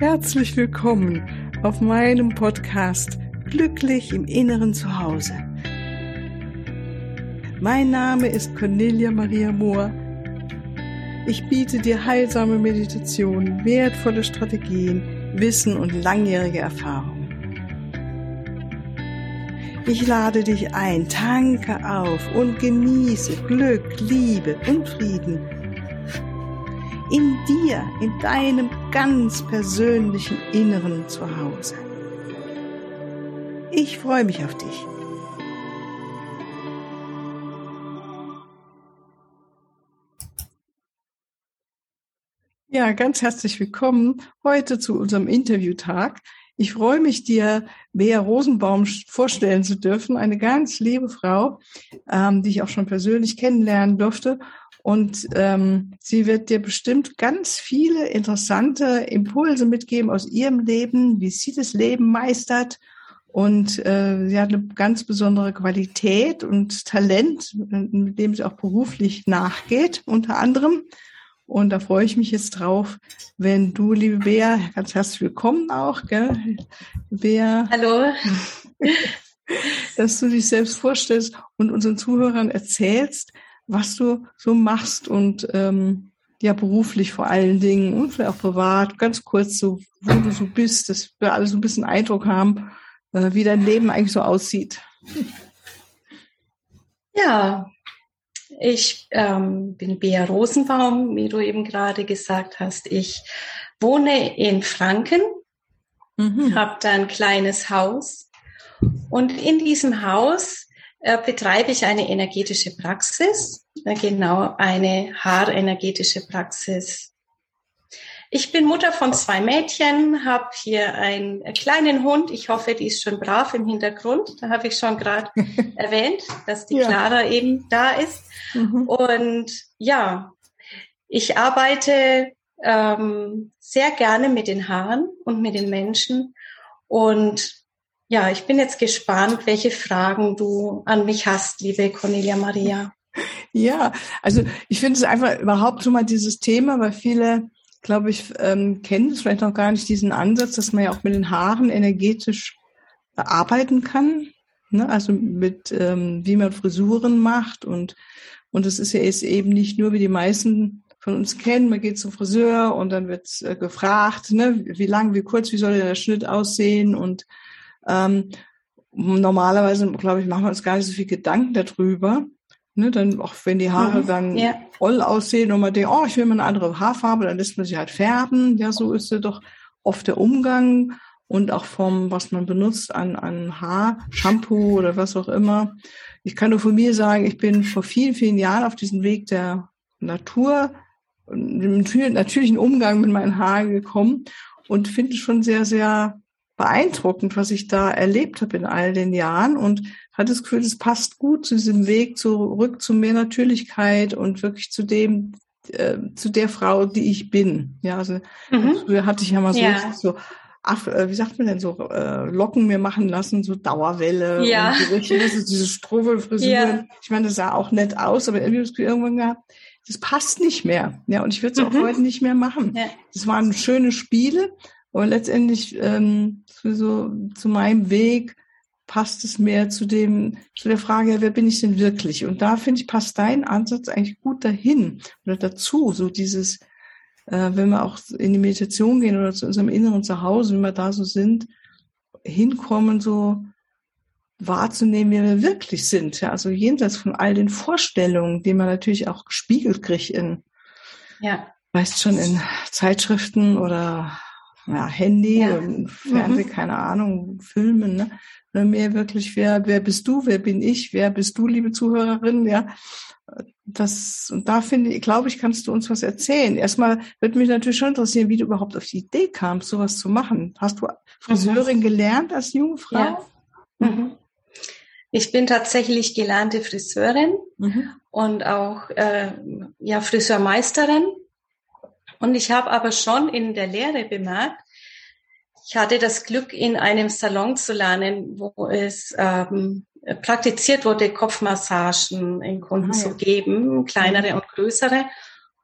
Herzlich willkommen auf meinem Podcast Glücklich im Inneren zu Hause. Mein Name ist Cornelia Maria Mohr. Ich biete dir heilsame Meditationen, wertvolle Strategien, Wissen und langjährige Erfahrung. Ich lade dich ein, tanke auf und genieße Glück, Liebe und Frieden in dir, in deinem ganz persönlichen Inneren zu Hause. Ich freue mich auf dich. Ja, ganz herzlich willkommen heute zu unserem Interviewtag. Ich freue mich, dir Bea Rosenbaum vorstellen zu dürfen, eine ganz liebe Frau, ähm, die ich auch schon persönlich kennenlernen durfte und ähm, sie wird dir bestimmt ganz viele interessante Impulse mitgeben aus ihrem Leben, wie sie das Leben meistert. Und äh, sie hat eine ganz besondere Qualität und Talent, mit dem sie auch beruflich nachgeht, unter anderem. Und da freue ich mich jetzt drauf, wenn du, liebe Bea, ganz herzlich willkommen auch, gell? Bea. Hallo. dass du dich selbst vorstellst und unseren Zuhörern erzählst, was du so machst und ähm, ja beruflich vor allen Dingen und vielleicht auch privat, ganz kurz so, wo du so bist, dass wir alle so ein bisschen Eindruck haben, äh, wie dein Leben eigentlich so aussieht. Ja, ich ähm, bin Bea Rosenbaum, wie du eben gerade gesagt hast. Ich wohne in Franken, mhm. habe da ein kleines Haus und in diesem Haus betreibe ich eine energetische Praxis, äh, genau eine haarenergetische Praxis. Ich bin Mutter von zwei Mädchen, habe hier einen kleinen Hund. Ich hoffe, die ist schon brav im Hintergrund. Da habe ich schon gerade erwähnt, dass die ja. Clara eben da ist. Mhm. Und ja, ich arbeite ähm, sehr gerne mit den Haaren und mit den Menschen und ja, ich bin jetzt gespannt, welche Fragen du an mich hast, liebe Cornelia Maria. Ja, also ich finde es einfach überhaupt schon mal dieses Thema, weil viele, glaube ich, ähm, kennen es vielleicht noch gar nicht, diesen Ansatz, dass man ja auch mit den Haaren energetisch arbeiten kann. Ne? Also mit, ähm, wie man Frisuren macht und und es ist ja jetzt eben nicht nur, wie die meisten von uns kennen, man geht zum Friseur und dann wird äh, gefragt, ne, wie lang, wie kurz, wie soll der Schnitt aussehen und ähm, normalerweise, glaube ich, machen wir uns gar nicht so viel Gedanken darüber. Ne, dann auch wenn die Haare mhm, dann ja. voll aussehen und man denkt, oh, ich will mal eine andere Haarfarbe, dann lässt man sie halt färben. Ja, so ist ja doch oft der Umgang und auch vom, was man benutzt an, an Haar, Shampoo oder was auch immer. Ich kann nur von mir sagen, ich bin vor vielen, vielen Jahren auf diesen Weg der Natur, dem natürlichen Umgang mit meinen Haaren gekommen und finde es schon sehr, sehr beeindruckend, was ich da erlebt habe in all den Jahren und hatte das Gefühl, es passt gut zu diesem Weg zurück zu mehr Natürlichkeit und wirklich zu dem, äh, zu der Frau, die ich bin. Ja, also mhm. früher hatte ich ja mal so, ja. so ach, äh, wie sagt man denn so, äh, Locken mir machen lassen, so Dauerwelle ja. und richtig, so diese Struwwelfrisuren. Ja. Ich meine, das sah auch nett aus, aber irgendwie habe ich irgendwann gehabt, das passt nicht mehr. Ja, und ich würde es mhm. auch heute nicht mehr machen. Ja. Das waren schöne Spiele, aber letztendlich ähm, so, zu meinem Weg passt es mehr zu dem, zu der Frage, wer bin ich denn wirklich? Und da finde ich, passt dein Ansatz eigentlich gut dahin oder dazu, so dieses, äh, wenn wir auch in die Meditation gehen oder zu unserem inneren Zuhause, wenn wir da so sind, hinkommen, so wahrzunehmen, wer wir wirklich sind. Ja, also jenseits von all den Vorstellungen, die man natürlich auch gespiegelt kriegt in, ja. weißt schon, in Zeitschriften oder ja, Handy ja. und Fernsehen, mhm. keine Ahnung, Filmen, ne? Mehr wirklich, wer, wer bist du, wer bin ich, wer bist du, liebe Zuhörerin, ja. Das, und da finde ich, glaube ich, kannst du uns was erzählen. Erstmal würde mich natürlich schon interessieren, wie du überhaupt auf die Idee kamst, sowas zu machen. Hast du Friseurin mhm. gelernt als junge Frau? Ja. Mhm. Ich bin tatsächlich gelernte Friseurin mhm. und auch äh, ja Friseurmeisterin und ich habe aber schon in der Lehre bemerkt, ich hatte das Glück, in einem Salon zu lernen, wo es ähm, praktiziert wurde, Kopfmassagen in Kunden ah, ja. zu geben, kleinere und größere.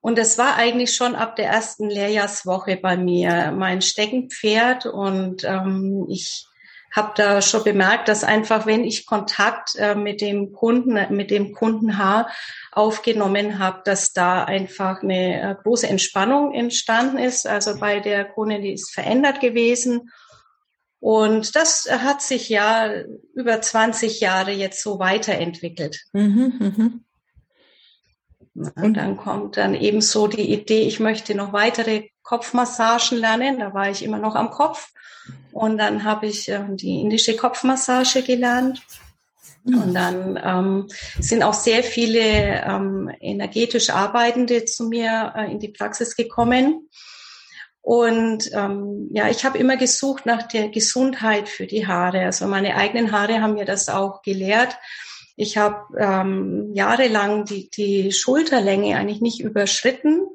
Und das war eigentlich schon ab der ersten Lehrjahrswoche bei mir mein Steckenpferd. Und ähm, ich habe da schon bemerkt, dass einfach, wenn ich Kontakt äh, mit dem Kunden, mit dem Kundenhaar aufgenommen habe, dass da einfach eine äh, große Entspannung entstanden ist. Also bei der Kundin, die ist verändert gewesen. Und das hat sich ja über 20 Jahre jetzt so weiterentwickelt. Mhm, mh. Und dann kommt dann eben so die Idee, ich möchte noch weitere Kopfmassagen lernen. Da war ich immer noch am Kopf. Und dann habe ich äh, die indische Kopfmassage gelernt. Und dann ähm, sind auch sehr viele ähm, energetisch Arbeitende zu mir äh, in die Praxis gekommen. Und ähm, ja, ich habe immer gesucht nach der Gesundheit für die Haare. Also meine eigenen Haare haben mir das auch gelehrt ich habe ähm, jahrelang die, die Schulterlänge eigentlich nicht überschritten.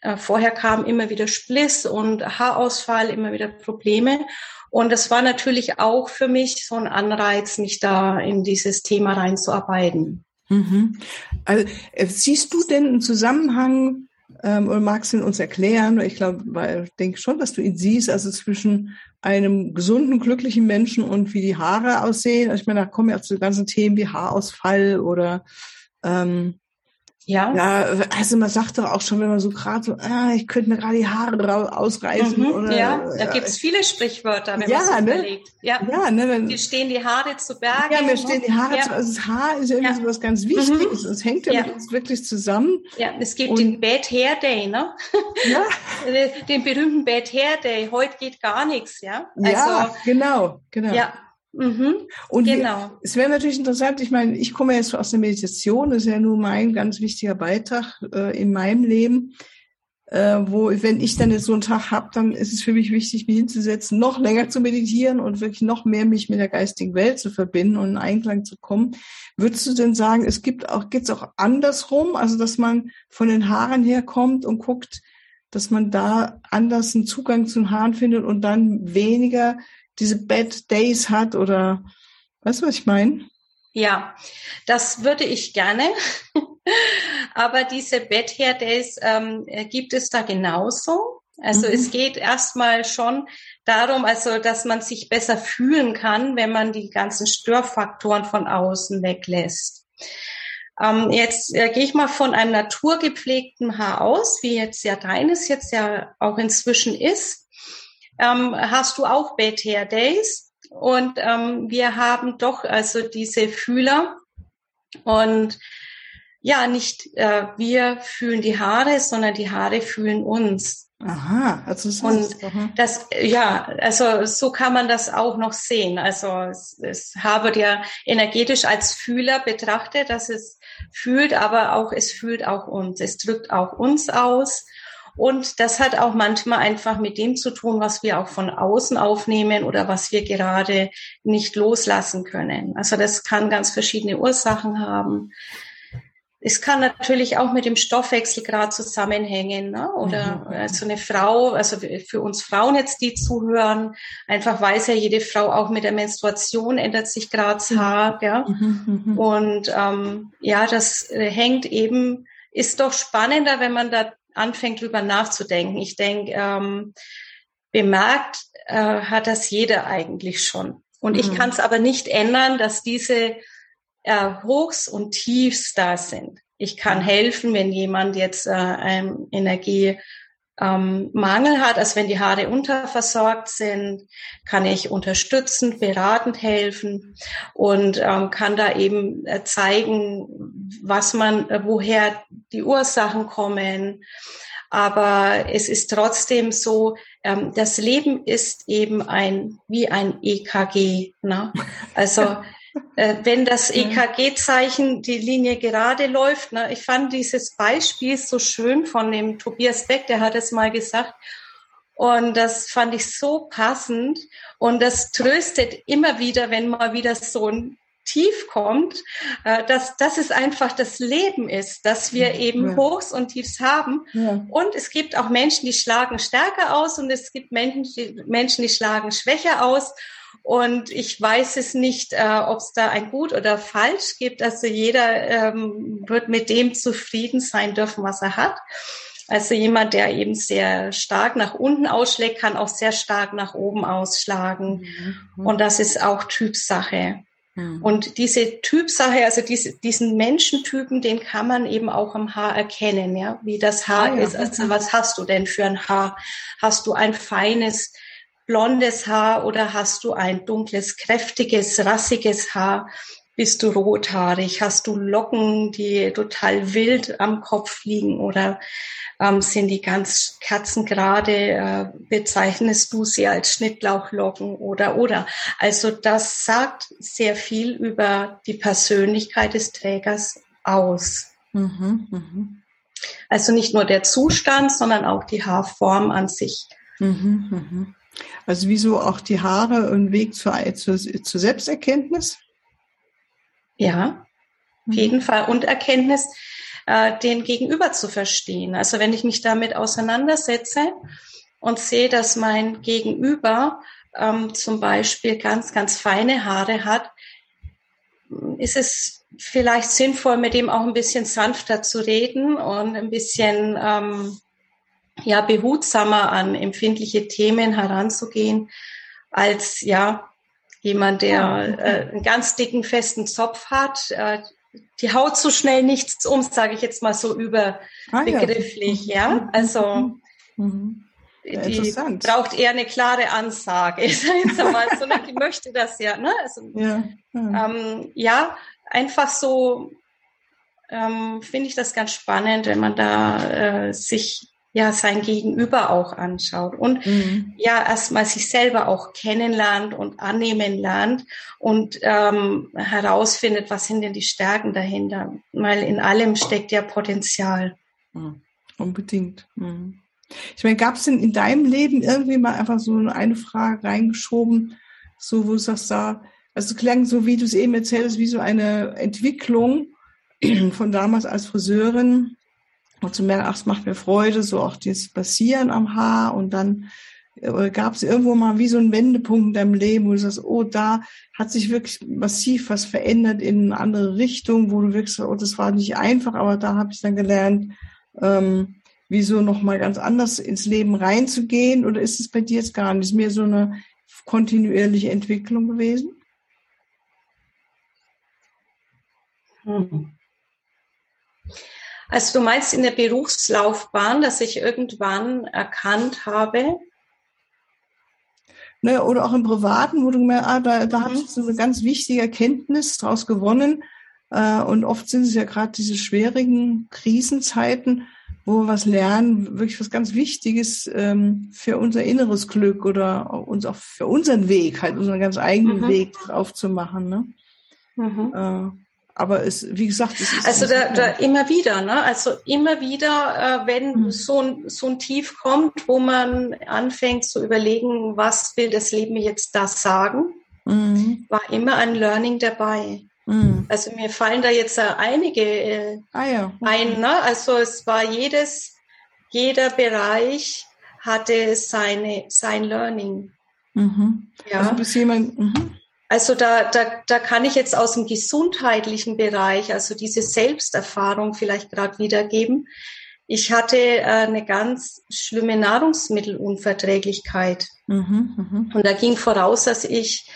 Äh, vorher kam immer wieder Spliss und Haarausfall, immer wieder Probleme. Und das war natürlich auch für mich so ein Anreiz, mich da in dieses Thema reinzuarbeiten. Mhm. Also, äh, siehst du denn einen Zusammenhang ähm, oder magst du ihn uns erklären? Ich glaube, weil ich denke schon, dass du ihn siehst, also zwischen einem gesunden, glücklichen Menschen und wie die Haare aussehen. Also ich meine, da kommen ja zu ganzen Themen wie Haarausfall oder ähm, ja. Ja, also man sagt doch auch schon, wenn man so gerade so, ah, ich könnte mir gerade die Haare ausreißen. Mhm, oder, ja, da äh, gibt's viele Sprichwörter, wenn ja, man so ne? überlegt. Ja, ja ne, wenn, mir stehen die Haare zu Bergen. Ja, mir stehen die Haare ja. zu Also das Haar ist ja irgendwie ja. so was ganz Wichtiges. Mhm. Es hängt ja, ja, mit uns wirklich zusammen. Ja, es gibt Und, den Bad Hair Day, ne? Ja. den berühmten Bad Hair Day. Heute geht gar nichts, ja? Also, ja, genau, genau. Ja, Mhm, und genau. Wir, es wäre natürlich interessant, ich meine, ich komme jetzt aus der Meditation, das ist ja nur mein ganz wichtiger Beitrag äh, in meinem Leben, äh, wo, wenn ich dann jetzt so einen Tag habe, dann ist es für mich wichtig, mich hinzusetzen, noch länger zu meditieren und wirklich noch mehr mich mit der geistigen Welt zu verbinden und in Einklang zu kommen. Würdest du denn sagen, es gibt auch, geht's auch andersrum, also dass man von den Haaren herkommt und guckt, dass man da anders einen Zugang zu den Haaren findet und dann weniger diese Bad Days hat oder weißt du, was ich meine? Ja, das würde ich gerne. Aber diese Bad Hair Days ähm, gibt es da genauso. Also mhm. es geht erstmal schon darum, also dass man sich besser fühlen kann, wenn man die ganzen Störfaktoren von außen weglässt. Ähm, jetzt äh, gehe ich mal von einem naturgepflegten Haar aus, wie jetzt ja deines jetzt ja auch inzwischen ist ähm, hast du auch Hair Days. Und ähm, wir haben doch also diese Fühler. Und ja, nicht äh, wir fühlen die Haare, sondern die Haare fühlen uns. Aha, also das und das ja, also so kann man das auch noch sehen. Also es, es habe ja energetisch als Fühler betrachtet, dass es fühlt, aber auch es fühlt auch uns. Es drückt auch uns aus. Und das hat auch manchmal einfach mit dem zu tun, was wir auch von außen aufnehmen oder was wir gerade nicht loslassen können. Also das kann ganz verschiedene Ursachen haben. Es kann natürlich auch mit dem Stoffwechselgrad zusammenhängen, ne? oder mhm. also eine Frau, also für uns Frauen jetzt, die zuhören, einfach weiß ja jede Frau auch mit der Menstruation ändert sich gerade das Haar, ja. Mhm, mhm, mhm. Und ähm, ja, das hängt eben, ist doch spannender, wenn man da anfängt, drüber nachzudenken. Ich denke, ähm, bemerkt äh, hat das jeder eigentlich schon. Und mhm. ich kann es aber nicht ändern, dass diese äh, Hochs und Tiefs da sind. Ich kann helfen, wenn jemand jetzt äh, ein Energie ähm, Mangel hat, also wenn die Haare unterversorgt sind, kann ich unterstützend, beratend helfen und ähm, kann da eben äh, zeigen, was man, äh, woher die Ursachen kommen. Aber es ist trotzdem so, ähm, das Leben ist eben ein wie ein EKG. Ne? Also äh, wenn das EKG-Zeichen die Linie gerade läuft. Ne? Ich fand dieses Beispiel so schön von dem Tobias Beck, der hat es mal gesagt. Und das fand ich so passend. Und das tröstet immer wieder, wenn mal wieder so ein Tief kommt, äh, dass, dass es einfach das Leben ist, dass wir eben ja. Hochs und Tiefs haben. Ja. Und es gibt auch Menschen, die schlagen stärker aus und es gibt Menschen, die, Menschen, die schlagen schwächer aus. Und ich weiß es nicht, äh, ob es da ein Gut oder Falsch gibt. Also jeder ähm, wird mit dem zufrieden sein dürfen, was er hat. Also jemand, der eben sehr stark nach unten ausschlägt, kann auch sehr stark nach oben ausschlagen. Mhm. Und das ist auch Typsache. Mhm. Und diese Typsache, also diese, diesen Menschentypen, den kann man eben auch am Haar erkennen, ja, wie das Haar ah, ja. ist. Also was hast du denn für ein Haar? Hast du ein feines, blondes Haar oder hast du ein dunkles, kräftiges, rassiges Haar? Bist du rothaarig? Hast du Locken, die total wild am Kopf liegen oder ähm, sind die ganz kerzengerade? Äh, bezeichnest du sie als Schnittlauchlocken oder oder? Also das sagt sehr viel über die Persönlichkeit des Trägers aus. Mhm, mh. Also nicht nur der Zustand, sondern auch die Haarform an sich. Mhm, mh. Also wieso auch die Haare ein Weg zur, zur, zur Selbsterkenntnis? Ja, auf jeden Fall. Und Erkenntnis, äh, den Gegenüber zu verstehen. Also wenn ich mich damit auseinandersetze und sehe, dass mein Gegenüber ähm, zum Beispiel ganz, ganz feine Haare hat, ist es vielleicht sinnvoll, mit dem auch ein bisschen sanfter zu reden und ein bisschen ähm, ja behutsamer an empfindliche Themen heranzugehen, als ja jemand, der äh, einen ganz dicken, festen Zopf hat, äh, die haut so schnell nichts um, sage ich jetzt mal so überbegrifflich, ah, ja. ja. Also mhm. die braucht eher eine klare Ansage. Ich sage jetzt mal so, die möchte das ja, ne? Also, ja. Ja. Ähm, ja, einfach so ähm, finde ich das ganz spannend, wenn man da äh, sich ja sein Gegenüber auch anschaut und mhm. ja erstmal sich selber auch kennenlernt und annehmen lernt und ähm, herausfindet, was sind denn die Stärken dahinter, weil in allem steckt ja Potenzial. Mhm. Unbedingt. Mhm. Ich meine, gab es denn in deinem Leben irgendwie mal einfach so eine Frage reingeschoben, so wo du sagst, da, also es klang so, wie du es eben erzählst, wie so eine Entwicklung von damals als Friseurin und zu merken, ach, es macht mir Freude, so auch das Passieren am Haar und dann äh, gab es irgendwo mal wie so einen Wendepunkt in deinem Leben, wo du sagst, oh, da hat sich wirklich massiv was verändert in eine andere Richtung, wo du wirklich oh, das war nicht einfach, aber da habe ich dann gelernt, ähm, wieso nochmal ganz anders ins Leben reinzugehen oder ist es bei dir jetzt gar nicht? Mehr so eine kontinuierliche Entwicklung gewesen? Hm. Also du meinst in der Berufslaufbahn, dass ich irgendwann erkannt habe? Ne, oder auch im Privaten, wo du gemerkt ah, da, da mhm. habe ich so eine ganz wichtige Erkenntnis daraus gewonnen. Äh, und oft sind es ja gerade diese schwierigen Krisenzeiten, wo wir was lernen, wirklich was ganz Wichtiges ähm, für unser inneres Glück oder uns auch für unseren Weg, halt unseren ganz eigenen mhm. Weg aufzumachen. Ne? Mhm. Aber es, wie gesagt, es ist. Also da, da immer wieder, ne? Also immer wieder, äh, wenn mhm. so, ein, so ein Tief kommt, wo man anfängt zu überlegen, was will das Leben mir jetzt da sagen, mhm. war immer ein Learning dabei. Mhm. Also mir fallen da jetzt äh, einige äh, ah, ja. ein, ne? Also es war jedes, jeder Bereich hatte seine, sein Learning. Mhm. Ja. Also bis jemand, mhm. Also da, da, da kann ich jetzt aus dem gesundheitlichen Bereich, also diese Selbsterfahrung vielleicht gerade wiedergeben. Ich hatte äh, eine ganz schlimme Nahrungsmittelunverträglichkeit. Mhm, mh. Und da ging voraus, dass ich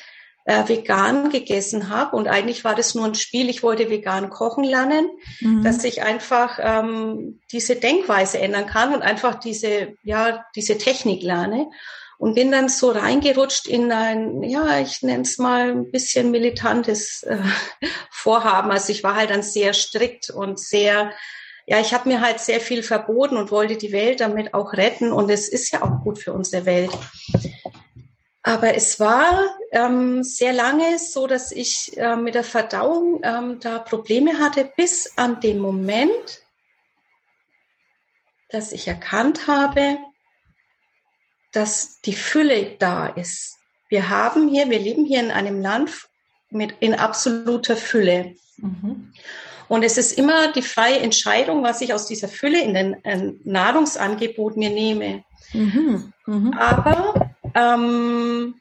äh, vegan gegessen habe. Und eigentlich war das nur ein Spiel. Ich wollte vegan kochen lernen, mhm. dass ich einfach ähm, diese Denkweise ändern kann und einfach diese, ja, diese Technik lerne und bin dann so reingerutscht in ein, ja, ich nenne es mal ein bisschen militantes äh, Vorhaben. Also ich war halt dann sehr strikt und sehr, ja, ich habe mir halt sehr viel verboten und wollte die Welt damit auch retten und es ist ja auch gut für unsere Welt. Aber es war ähm, sehr lange so, dass ich äh, mit der Verdauung ähm, da Probleme hatte, bis an den Moment, dass ich erkannt habe, dass die Fülle da ist. Wir haben hier, wir leben hier in einem Land mit in absoluter Fülle. Mhm. Und es ist immer die freie Entscheidung, was ich aus dieser Fülle in den äh, Nahrungsangebot mir nehme. Mhm. Mhm. Aber ähm,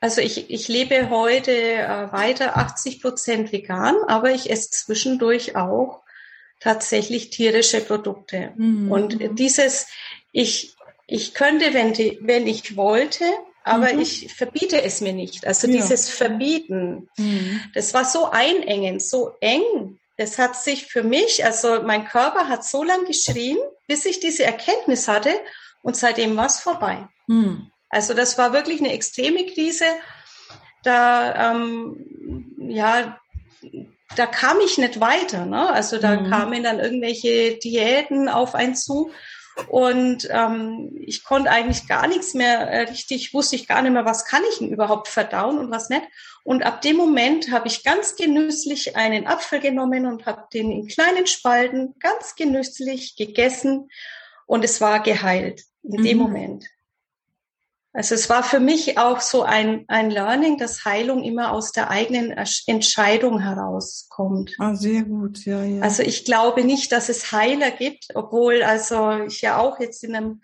also ich, ich lebe heute äh, weiter 80 Prozent vegan, aber ich esse zwischendurch auch tatsächlich tierische Produkte. Mhm. Und dieses, ich, ich könnte, wenn, die, wenn ich wollte, aber mhm. ich verbiete es mir nicht. Also ja. dieses Verbieten, mhm. das war so einengend, so eng. Das hat sich für mich, also mein Körper hat so lange geschrien, bis ich diese Erkenntnis hatte und seitdem war es vorbei. Mhm. Also das war wirklich eine extreme Krise. Da, ähm, ja, da kam ich nicht weiter. Ne? Also da mhm. kamen dann irgendwelche Diäten auf einen zu. Und ähm, ich konnte eigentlich gar nichts mehr äh, richtig, wusste ich gar nicht mehr, was kann ich denn überhaupt verdauen und was nicht. Und ab dem Moment habe ich ganz genüsslich einen Apfel genommen und habe den in kleinen Spalten ganz genüsslich gegessen und es war geheilt in mhm. dem Moment. Also es war für mich auch so ein, ein Learning, dass Heilung immer aus der eigenen Entscheidung herauskommt. Ah, sehr gut, ja, ja. Also ich glaube nicht, dass es Heiler gibt, obwohl also ich ja auch jetzt in einem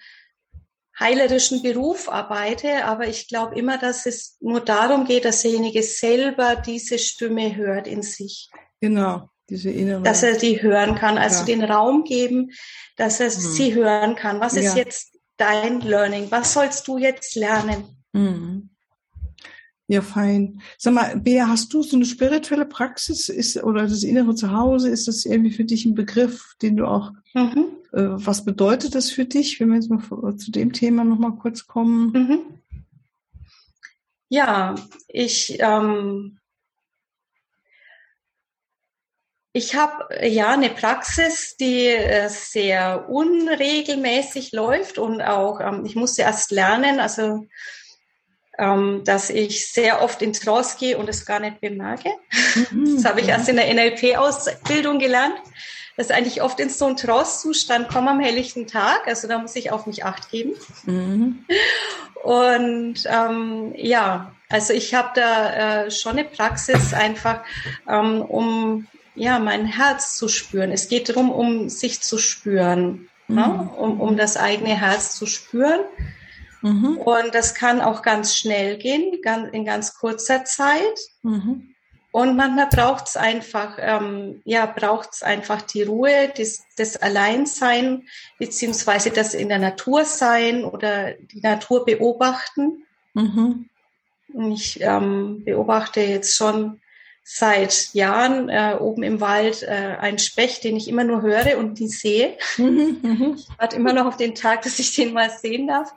heilerischen Beruf arbeite, aber ich glaube immer, dass es nur darum geht, dass derjenige selber diese Stimme hört in sich. Genau, diese innere. Dass er die hören kann, also ja. den Raum geben, dass er mhm. sie hören kann. Was ja. ist jetzt dein Learning? Was sollst du jetzt lernen? Mhm. Ja, fein. Sag mal, Bea, hast du so eine spirituelle Praxis ist, oder das innere Zuhause? Ist das irgendwie für dich ein Begriff, den du auch, mhm. äh, was bedeutet das für dich, wenn wir jetzt mal zu dem Thema nochmal kurz kommen? Mhm. Ja, ich ähm, Ich habe ja eine Praxis, die äh, sehr unregelmäßig läuft und auch, ähm, ich musste erst lernen, also ähm, dass ich sehr oft in Trance gehe und es gar nicht bemerke. Mhm, das habe ich ja. erst in der NLP-Ausbildung gelernt, dass eigentlich oft in so einen Trance-Zustand komme am helllichten Tag. Also da muss ich auf mich acht geben. Mhm. Und ähm, ja, also ich habe da äh, schon eine Praxis einfach, ähm, um ja, mein Herz zu spüren. Es geht darum, um sich zu spüren, ne? mhm. ne? um, um das eigene Herz zu spüren. Mhm. Und das kann auch ganz schnell gehen, ganz, in ganz kurzer Zeit. Mhm. Und manchmal braucht es einfach, ähm, ja, braucht es einfach die Ruhe, das, das Alleinsein, beziehungsweise das in der Natur sein oder die Natur beobachten. Mhm. Ich ähm, beobachte jetzt schon seit Jahren äh, oben im Wald äh, einen Specht, den ich immer nur höre und nie sehe. Ich warte immer noch auf den Tag, dass ich den mal sehen darf.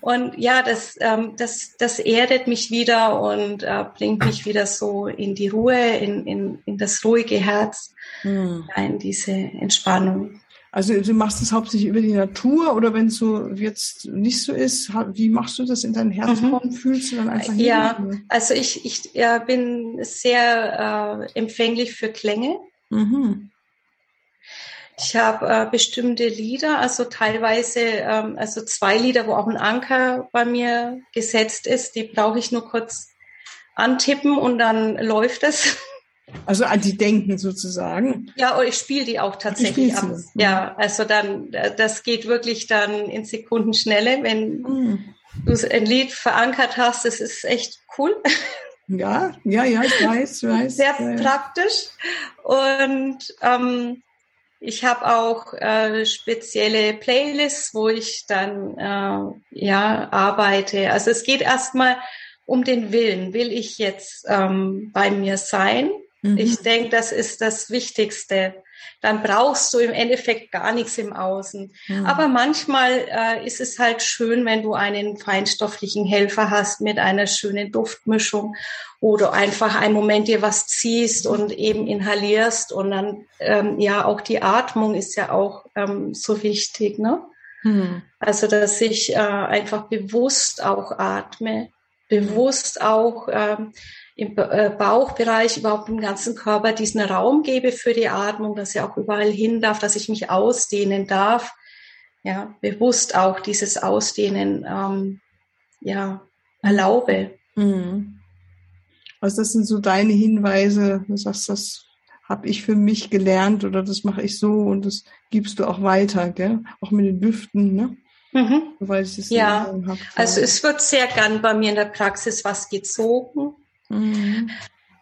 Und ja, das, ähm, das, das erdet mich wieder und äh, bringt mich wieder so in die Ruhe, in, in, in das ruhige Herz, mhm. in diese Entspannung. Also du machst das hauptsächlich über die Natur oder wenn es so jetzt nicht so ist, wie machst du das in deinem Herzraum? Mhm. Fühlst du dann einfach Ja, hin? also ich, ich ja, bin sehr äh, empfänglich für Klänge. Mhm. Ich habe äh, bestimmte Lieder, also teilweise, ähm, also zwei Lieder, wo auch ein Anker bei mir gesetzt ist, die brauche ich nur kurz antippen und dann läuft es. Also an die denken sozusagen. Ja, und ich spiele die auch tatsächlich ab. Ja, also dann, das geht wirklich dann in Sekundenschnelle, wenn mhm. du ein Lied verankert hast, das ist echt cool. Ja, ja, ja, ich weiß, ich weiß. Sehr ja, praktisch. Und ähm, ich habe auch äh, spezielle Playlists, wo ich dann äh, ja arbeite. Also es geht erstmal um den Willen. Will ich jetzt ähm, bei mir sein? Mhm. Ich denke, das ist das Wichtigste. Dann brauchst du im Endeffekt gar nichts im Außen. Mhm. Aber manchmal äh, ist es halt schön, wenn du einen feinstofflichen Helfer hast mit einer schönen Duftmischung oder einfach einen Moment dir was ziehst und eben inhalierst und dann ähm, ja auch die Atmung ist ja auch ähm, so wichtig, ne? Mhm. Also dass ich äh, einfach bewusst auch atme, bewusst auch ähm, im äh, Bauchbereich, überhaupt im ganzen Körper diesen Raum gebe für die Atmung, dass sie auch überall hin darf, dass ich mich ausdehnen darf. Ja, bewusst auch dieses Ausdehnen, ähm, ja, erlaube. Mhm. Also das sind so deine Hinweise, du sagst, das habe ich für mich gelernt oder das mache ich so und das gibst du auch weiter, gell? Auch mit den Düften, ne? Mhm. Weil ich es ja, hab, also es wird sehr gern bei mir in der Praxis was gezogen. Mhm.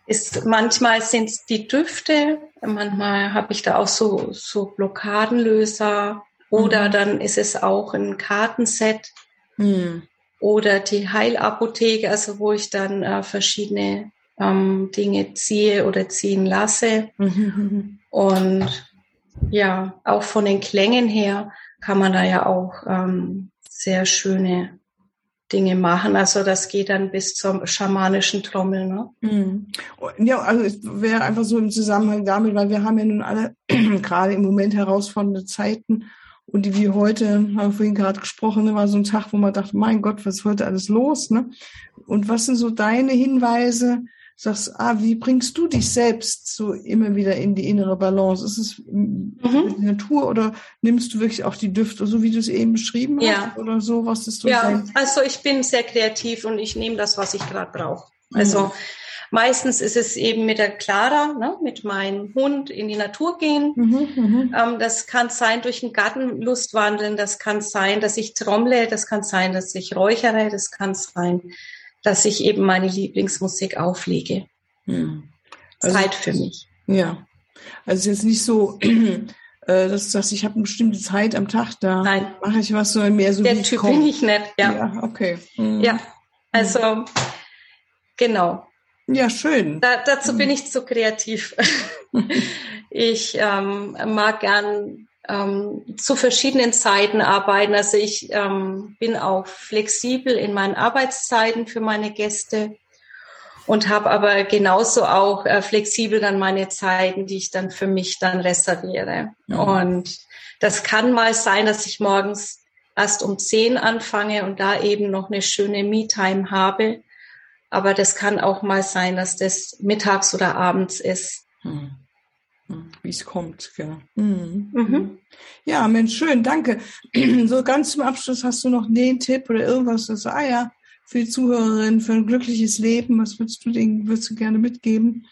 ist manchmal sind es die Düfte, manchmal habe ich da auch so so Blockadenlöser oder mhm. dann ist es auch ein Kartenset mhm. oder die Heilapotheke, also wo ich dann äh, verschiedene ähm, Dinge ziehe oder ziehen lasse mhm. und ja auch von den Klängen her kann man da ja auch ähm, sehr schöne Dinge machen. Also das geht dann bis zum schamanischen Trommeln. Ne? Mhm. Ja, also es wäre einfach so im Zusammenhang damit, weil wir haben ja nun alle gerade im Moment herausfordernde Zeiten und die wie heute, haben wir vorhin gerade gesprochen, war so ein Tag, wo man dachte, mein Gott, was ist heute alles los? Ne? Und was sind so deine Hinweise, sagst, ah, wie bringst du dich selbst so immer wieder in die innere Balance? Ist es mhm. die Natur oder nimmst du wirklich auch die Düfte, so wie du es eben beschrieben ja. hast oder so? Was ist so ja, dein? also ich bin sehr kreativ und ich nehme das, was ich gerade brauche. Also mhm. meistens ist es eben mit der Clara, ne, mit meinem Hund in die Natur gehen. Mhm, mhm, ähm, das kann sein durch den Garten Lust wandeln, das kann sein, dass ich trommle, das kann sein, dass ich räuchere, das kann sein, dass ich eben meine Lieblingsmusik auflege. Hm. Also, Zeit für mich. Ja. Also es ist jetzt nicht so, äh, dass du sagst, ich habe eine bestimmte Zeit am Tag, da Nein. mache ich was, sondern mehr so Der wie Typ bin ich nicht, ja. Ja, okay. Mhm. Ja, also genau. Ja, schön. Da, dazu bin ich zu kreativ. ich ähm, mag gern ähm, zu verschiedenen Zeiten arbeiten. Also ich ähm, bin auch flexibel in meinen Arbeitszeiten für meine Gäste und habe aber genauso auch äh, flexibel dann meine Zeiten, die ich dann für mich dann reserviere. Mhm. Und das kann mal sein, dass ich morgens erst um zehn anfange und da eben noch eine schöne Me-Time habe. Aber das kann auch mal sein, dass das mittags oder abends ist. Mhm wie es kommt. Genau. Mhm. Mhm. Ja, Mensch, schön, danke. So ganz zum Abschluss hast du noch den Tipp oder irgendwas, das ah ja, für die Zuhörerin, für ein glückliches Leben, was würdest du denen, würdest du gerne mitgeben?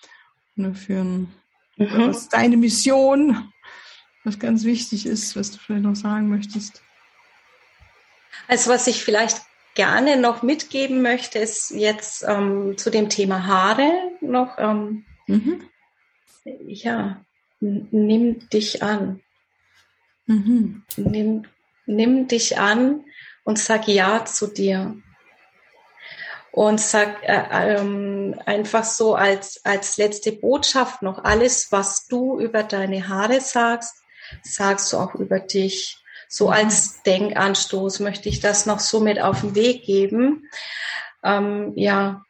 Oder für ein, mhm. was ist deine Mission, was ganz wichtig ist, was du vielleicht noch sagen möchtest? Also was ich vielleicht gerne noch mitgeben möchte, ist jetzt ähm, zu dem Thema Haare noch. Ähm, mhm ja, nimm dich an. Mhm. Nimm, nimm dich an und sag Ja zu dir. Und sag äh, ähm, einfach so als, als letzte Botschaft noch, alles, was du über deine Haare sagst, sagst du auch über dich. So mhm. als Denkanstoß möchte ich das noch so mit auf den Weg geben. Ähm, ja.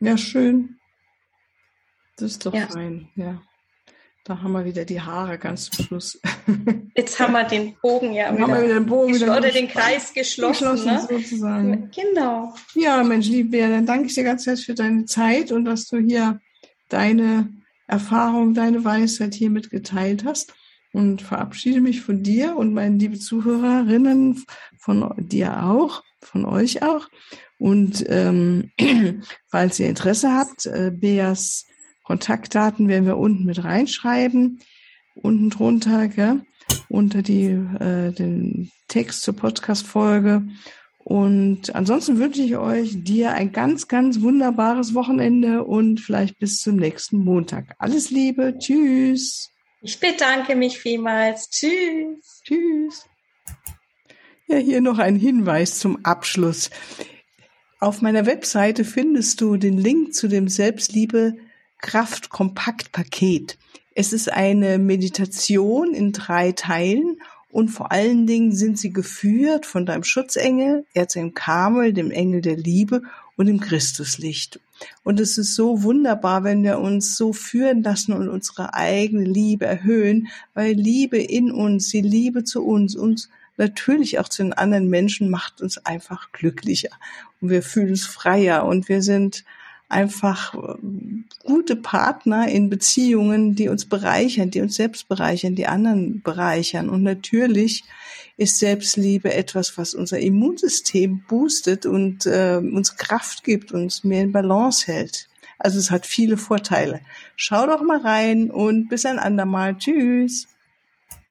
Ja, schön. Das ist doch ja. fein, ja. Da haben wir wieder die Haare ganz zum Schluss. Jetzt haben wir den Bogen ja wieder, haben wir wieder den Bogen wieder oder den Kreis geschlossen, geschlossen ne? sozusagen. Genau. Ja, Mensch, liebe Bea, dann danke ich dir ganz herzlich für deine Zeit und dass du hier deine Erfahrung, deine Weisheit hier mitgeteilt hast und verabschiede mich von dir und meinen lieben Zuhörerinnen, von dir auch, von euch auch. Und ähm, falls ihr Interesse habt, äh, Beas Kontaktdaten werden wir unten mit reinschreiben, unten drunter, gell? unter die, äh, den Text zur Podcast-Folge. Und ansonsten wünsche ich euch dir ein ganz, ganz wunderbares Wochenende und vielleicht bis zum nächsten Montag. Alles Liebe. Tschüss. Ich bedanke mich vielmals. Tschüss. Tschüss. Ja, hier noch ein Hinweis zum Abschluss. Auf meiner Webseite findest du den Link zu dem Selbstliebe Kraft-Kompakt-Paket. Es ist eine Meditation in drei Teilen und vor allen Dingen sind sie geführt von deinem Schutzengel, Erzengel Kamel, dem Engel der Liebe und dem Christuslicht. Und es ist so wunderbar, wenn wir uns so führen lassen und unsere eigene Liebe erhöhen, weil Liebe in uns, die Liebe zu uns, uns natürlich auch zu den anderen Menschen macht uns einfach glücklicher und wir fühlen uns freier und wir sind einfach äh, gute Partner in Beziehungen, die uns bereichern, die uns selbst bereichern, die anderen bereichern. Und natürlich ist Selbstliebe etwas, was unser Immunsystem boostet und äh, uns Kraft gibt, uns mehr in Balance hält. Also es hat viele Vorteile. Schau doch mal rein und bis ein andermal. Tschüss.